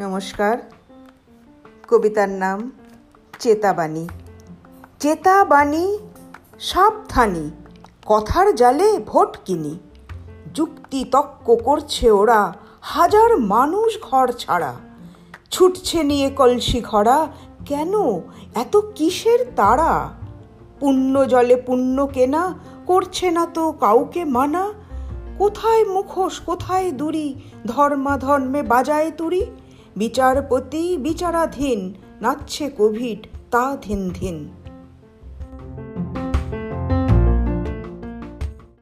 নমস্কার। কবিতার নাম চেতাবাণী। চেতাবাণী সাবধানী, কথার জালে ভোট কিনি। যুক্তি তক্ক করছে ওরা, হাজার মানুষ ঘর ছাড়া। ছুটছে নিয়ে কলসি ঘরা কেন? এত কিসের তারা পুণ্য জলে পুণ্য কেনা, করছে না তো কাউকে মানা? কোথায় মুখোশ, কোথায় দূরি ধর্মাধর্মে বাজায় তুরি বিচারপতি বিচারাধীন নাচছে কোভিড তা ধিন ধিন।